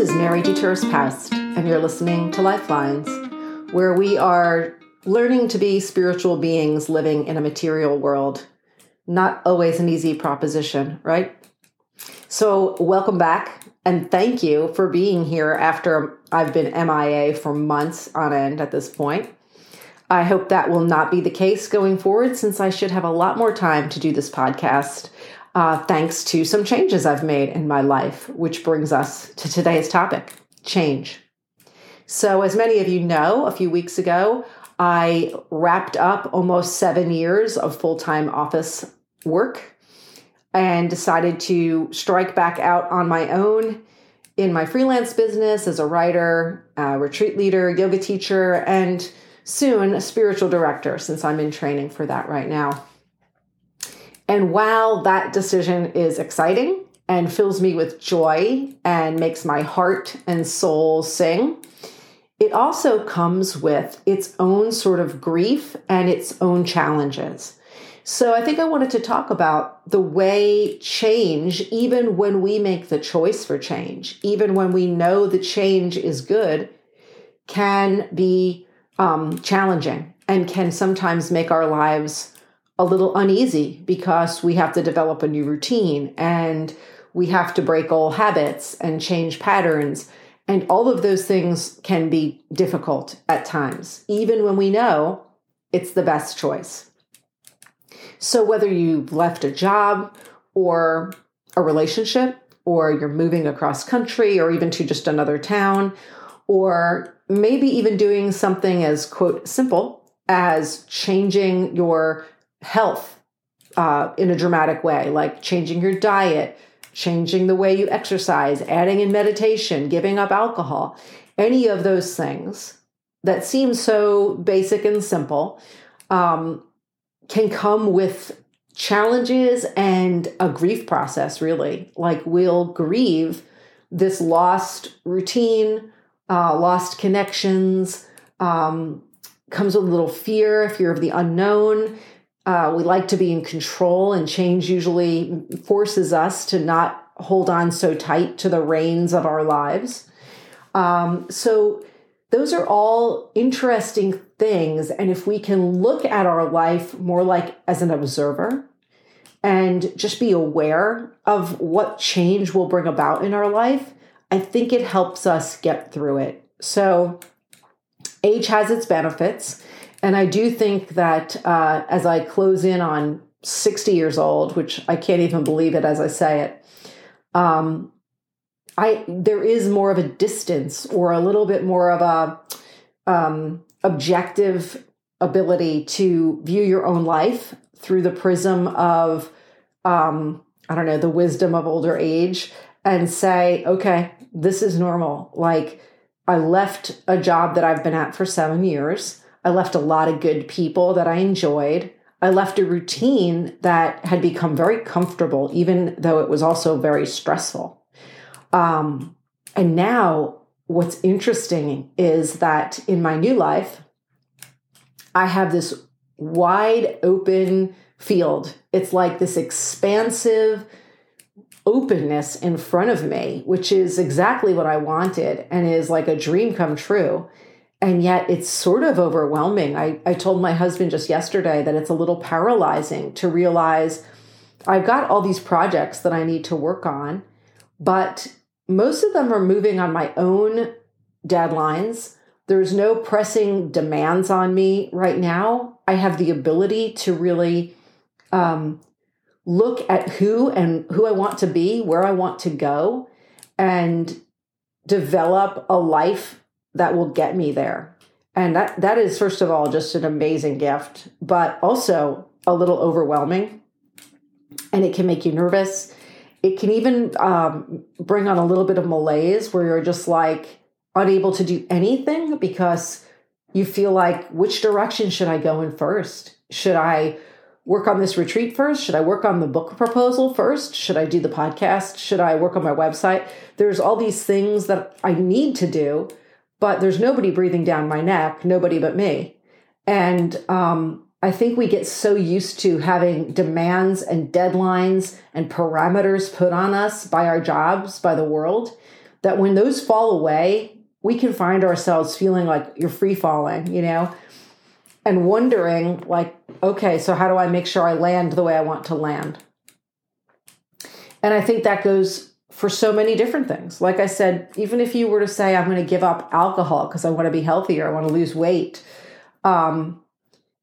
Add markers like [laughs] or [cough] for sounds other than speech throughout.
is Mary DeTurris Poust, and you're listening to Lifelines, where we are learning to be spiritual beings living in a material world. Not always an easy proposition, right? So, welcome back, and thank you for being here after I've been MIA for months on end at this point. I hope that will not be the case going forward since I should have a lot more time to do this podcast, uh, thanks to some changes I've made in my life, which brings us to today's topic change. So, as many of you know, a few weeks ago, I wrapped up almost seven years of full time office work and decided to strike back out on my own in my freelance business as a writer, a retreat leader, yoga teacher, and soon a spiritual director, since I'm in training for that right now. And while that decision is exciting and fills me with joy and makes my heart and soul sing, it also comes with its own sort of grief and its own challenges. So I think I wanted to talk about the way change, even when we make the choice for change, even when we know the change is good, can be um, challenging and can sometimes make our lives a little uneasy because we have to develop a new routine and we have to break old habits and change patterns. And all of those things can be difficult at times, even when we know it's the best choice. So, whether you've left a job or a relationship, or you're moving across country, or even to just another town, or maybe even doing something as quote simple as changing your health uh, in a dramatic way, like changing your diet, changing the way you exercise, adding in meditation, giving up alcohol, any of those things that seem so basic and simple um, can come with challenges and a grief process, really. Like we'll grieve this lost routine uh, lost connections, um, comes with a little fear, fear of the unknown. Uh, we like to be in control, and change usually forces us to not hold on so tight to the reins of our lives. Um, so, those are all interesting things. And if we can look at our life more like as an observer and just be aware of what change will bring about in our life, I think it helps us get through it. So, age has its benefits. And I do think that uh, as I close in on 60 years old, which I can't even believe it as I say it, um, I there is more of a distance or a little bit more of a um, objective ability to view your own life through the prism of um, I don't know the wisdom of older age and say, okay, this is normal. Like, I left a job that I've been at for seven years. I left a lot of good people that I enjoyed. I left a routine that had become very comfortable, even though it was also very stressful. Um, and now, what's interesting is that in my new life, I have this wide open field. It's like this expansive, openness in front of me, which is exactly what I wanted and is like a dream come true. And yet it's sort of overwhelming. I, I told my husband just yesterday that it's a little paralyzing to realize I've got all these projects that I need to work on, but most of them are moving on my own deadlines. There's no pressing demands on me right now. I have the ability to really um, look at who and who I want to be, where I want to go, and develop a life that will get me there. And that that is first of all just an amazing gift, but also a little overwhelming, and it can make you nervous. It can even um, bring on a little bit of malaise where you're just like unable to do anything because you feel like which direction should I go in first? Should I work on this retreat first? Should I work on the book proposal first? Should I do the podcast? Should I work on my website? There's all these things that I need to do, but there's nobody breathing down my neck, nobody but me. And um, I think we get so used to having demands and deadlines and parameters put on us by our jobs, by the world, that when those fall away, we can find ourselves feeling like you're free falling, you know, and wondering, like, okay, so how do I make sure I land the way I want to land? And I think that goes for so many different things. Like I said, even if you were to say, I'm going to give up alcohol because I want to be healthier, I want to lose weight, um,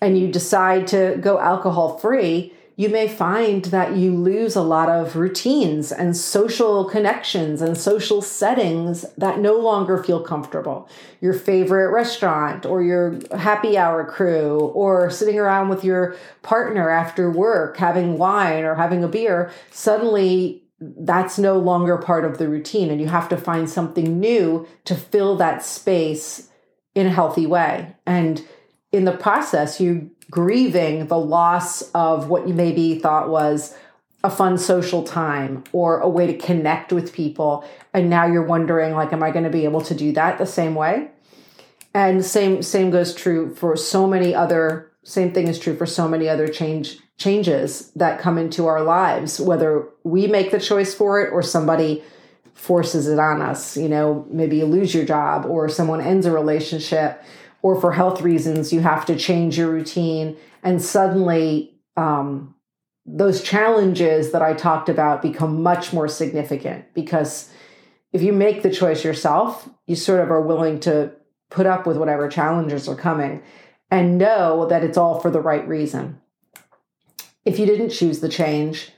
and you decide to go alcohol free, you may find that you lose a lot of routines and social connections and social settings that no longer feel comfortable. Your favorite restaurant or your happy hour crew or sitting around with your partner after work having wine or having a beer, suddenly that's no longer part of the routine and you have to find something new to fill that space in a healthy way. And in the process, you're grieving the loss of what you maybe thought was a fun social time or a way to connect with people and now you're wondering like am i going to be able to do that the same way and same same goes true for so many other same thing is true for so many other change changes that come into our lives whether we make the choice for it or somebody forces it on us you know maybe you lose your job or someone ends a relationship or for health reasons, you have to change your routine. And suddenly, um, those challenges that I talked about become much more significant because if you make the choice yourself, you sort of are willing to put up with whatever challenges are coming and know that it's all for the right reason. If you didn't choose the change,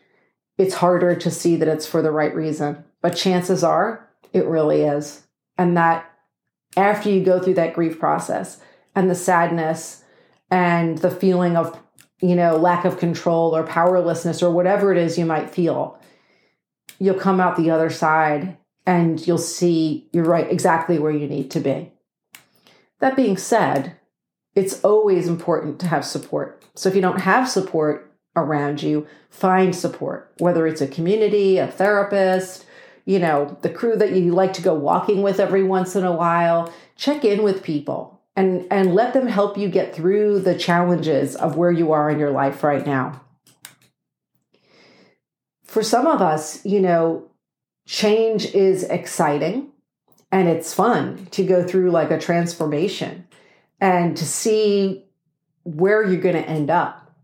it's harder to see that it's for the right reason. But chances are it really is. And that after you go through that grief process and the sadness and the feeling of you know lack of control or powerlessness or whatever it is you might feel you'll come out the other side and you'll see you're right exactly where you need to be that being said it's always important to have support. So if you don't have support around you find support whether it's a community a therapist you know, the crew that you like to go walking with every once in a while, check in with people and and let them help you get through the challenges of where you are in your life right now. For some of us, you know, change is exciting and it's fun to go through like a transformation and to see where you're going to end up.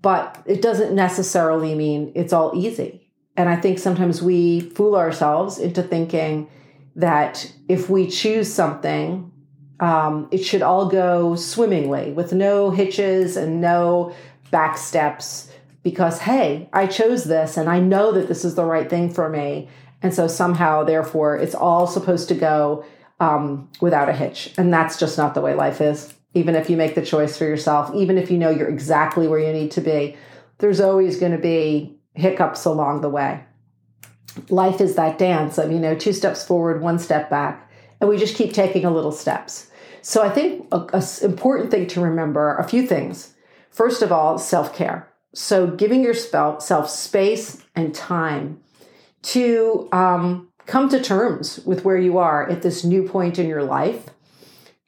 But it doesn't necessarily mean it's all easy and I think sometimes we fool ourselves into thinking that if we choose something, um, it should all go swimmingly with no hitches and no back steps because, hey, I chose this and I know that this is the right thing for me. And so somehow, therefore, it's all supposed to go um, without a hitch. And that's just not the way life is. Even if you make the choice for yourself, even if you know you're exactly where you need to be, there's always going to be hiccups along the way. Life is that dance of, you know, two steps forward, one step back, and we just keep taking a little steps. So I think a, a important thing to remember a few things. First of all, self care. So giving yourself space and time to um, come to terms with where you are at this new point in your life,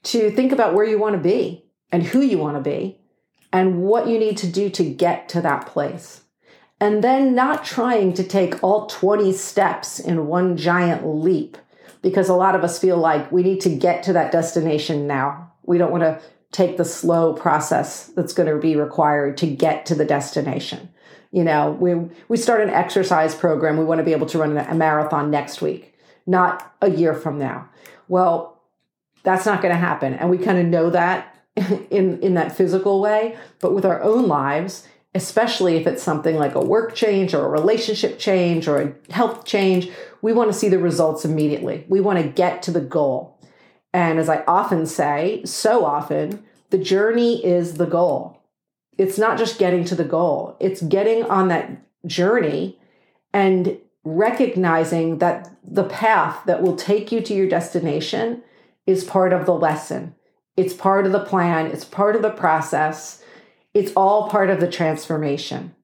to think about where you want to be and who you want to be, and what you need to do to get to that place and then not trying to take all 20 steps in one giant leap because a lot of us feel like we need to get to that destination now. We don't want to take the slow process that's going to be required to get to the destination. You know, we we start an exercise program, we want to be able to run a marathon next week, not a year from now. Well, that's not going to happen and we kind of know that [laughs] in in that physical way, but with our own lives, especially if it's something like a work change or a relationship change or a health change, we want to see the results immediately. We want to get to the goal. And as I often say, so often, the journey is the goal. It's not just getting to the goal, it's getting on that journey and recognizing that the path that will take you to your destination is part of the lesson. It's part of the plan, it's part of the process it's all part of the transformation.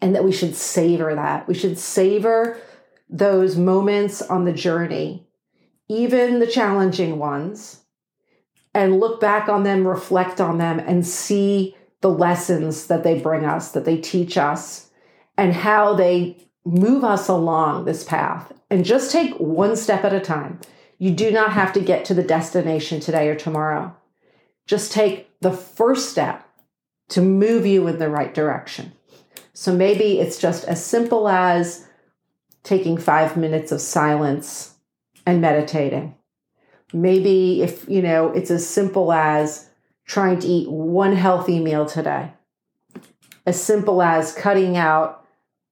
And that we should savor that. We should savor those moments on the journey, even the challenging ones, and look back on them, reflect on them, and see the lessons that they bring us, that they teach us, and how they move us along this path and just take one step at a time. You do not have to get to the destination today or tomorrow. Just take the first step to move you in the right direction. So maybe it's just as simple as taking five minutes of silence and meditating. Maybe if, you know, it's as simple as trying to eat one healthy meal today, as simple as cutting out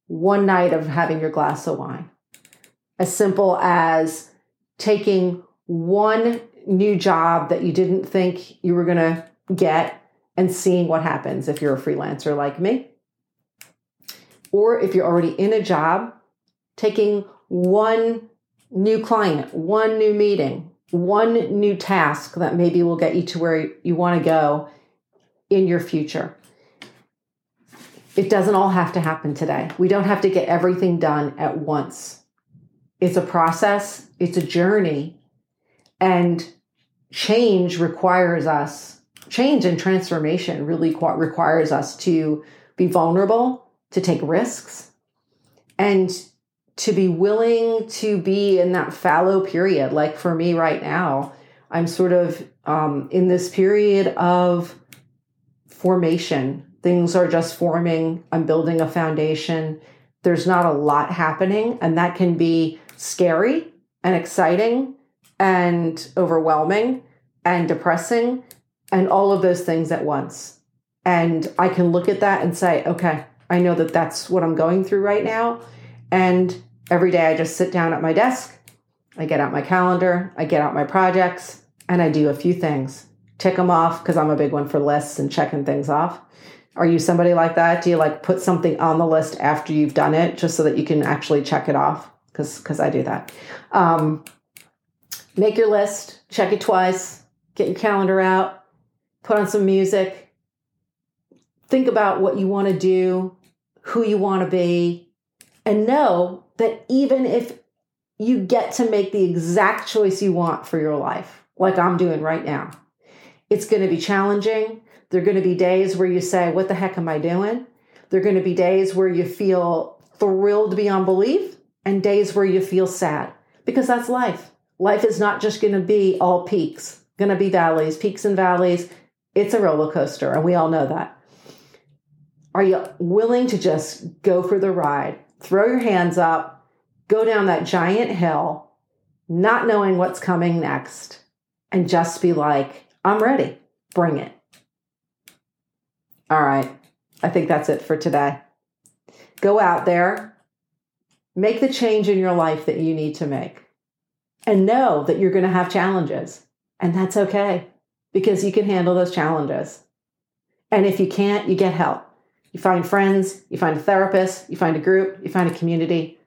one night of having your glass of wine, as simple as taking one new job that you didn't think you were going to get and seeing what happens if you're a freelancer like me. Or if you're already in a job, taking one new client, one new meeting, one new task that maybe will get you to where you want to go in your future. It doesn't all have to happen today. We don't have to get everything done at once. It's a process, it's a journey, and change requires us, change and transformation really requires us to be vulnerable, to take risks, and to be willing to be in that fallow period. Like for me right now, I'm sort of um, in this period of formation. Things are just forming. I'm building a foundation. There's not a lot happening, and that can be scary and exciting and overwhelming and depressing and all of those things at once. And I can look at that and say, okay, I know that that's what I'm going through right now. And every day I just sit down at my desk, I get out my calendar, I get out my projects, and I do a few things. Tick them off because I'm a big one for lists and checking things off. Are you somebody like that? Do you like put something on the list after you've done it just so that you can actually check it off? Because because I do that. Um, make your list, check it twice, get your calendar out, put on some music, think about what you want to do, who you want to be, and know that even if you get to make the exact choice you want for your life, like I'm doing right now, it's going to be challenging. There are going to be days where you say, What the heck am I doing? There are going to be days where you feel thrilled beyond belief and days where you feel sad because that's life. Life is not just going to be all peaks, going to be valleys, peaks and valleys. It's a roller coaster, and we all know that. Are you willing to just go for the ride? Throw your hands up, go down that giant hill, not knowing what's coming next, and just be like, I'm ready. Bring it. All right. I think that's it for today. Go out there, make the change in your life that you need to make, and know that you're going to have challenges. And that's okay because you can handle those challenges. And if you can't, you get help. You find friends, you find a therapist, you find a group, you find a community.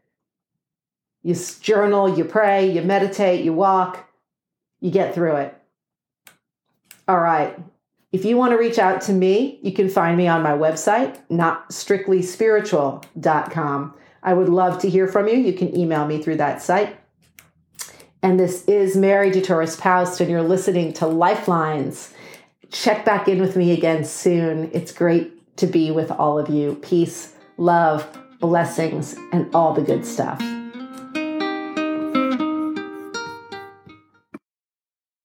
You journal, you pray, you meditate, you walk, you get through it. All right. If you want to reach out to me, you can find me on my website, notstrictlyspiritual.com. I would love to hear from you. You can email me through that site. And this is Mary DeTurris Poust, and you're listening to Lifelines. Check back in with me again soon. It's great to be with all of you. Peace, love, blessings, and all the good stuff.